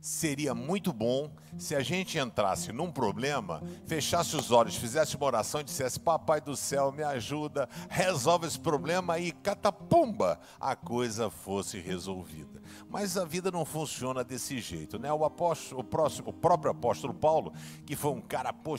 seria muito bom se a gente entrasse num problema, fechasse os olhos, fizesse uma oração e dissesse: Papai do céu, me ajuda, resolve esse problema e catapumba, a coisa fosse resolvida. Mas a vida não funciona desse jeito, né? O, apóstolo, o, próximo, o próprio apóstolo Paulo, que foi um cara, pô,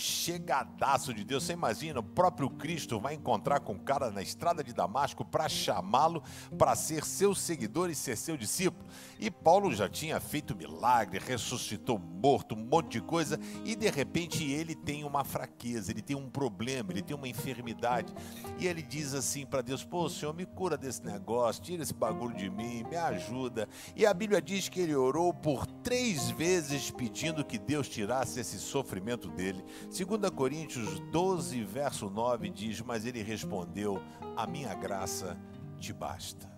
de Deus, você imagina, o próprio Cristo vai encontrar com um cara na estrada de Damasco para chamá-lo para ser seu seguidor e ser seu discípulo. E Paulo já tinha feito milagre, ressuscitou morto, um monte de coisa, e de repente ele tem uma fraqueza, ele tem um problema, ele tem uma enfermidade, e ele diz assim para Deus: Pô, Senhor, me cura desse negócio, tira esse bagulho de mim, me ajuda. E a Bíblia diz que ele orou por três vezes pedindo que Deus tirasse esse sofrimento dele. 2 Coríntios 12, verso 9 diz: Mas ele respondeu: A minha graça te basta.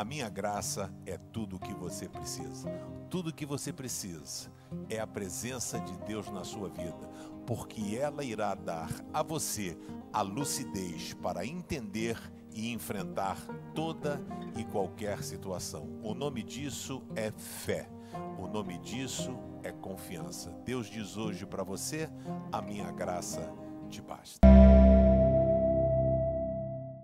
A minha graça é tudo o que você precisa. Tudo o que você precisa é a presença de Deus na sua vida, porque ela irá dar a você a lucidez para entender e enfrentar toda e qualquer situação. O nome disso é fé. O nome disso é confiança. Deus diz hoje para você: a minha graça te basta.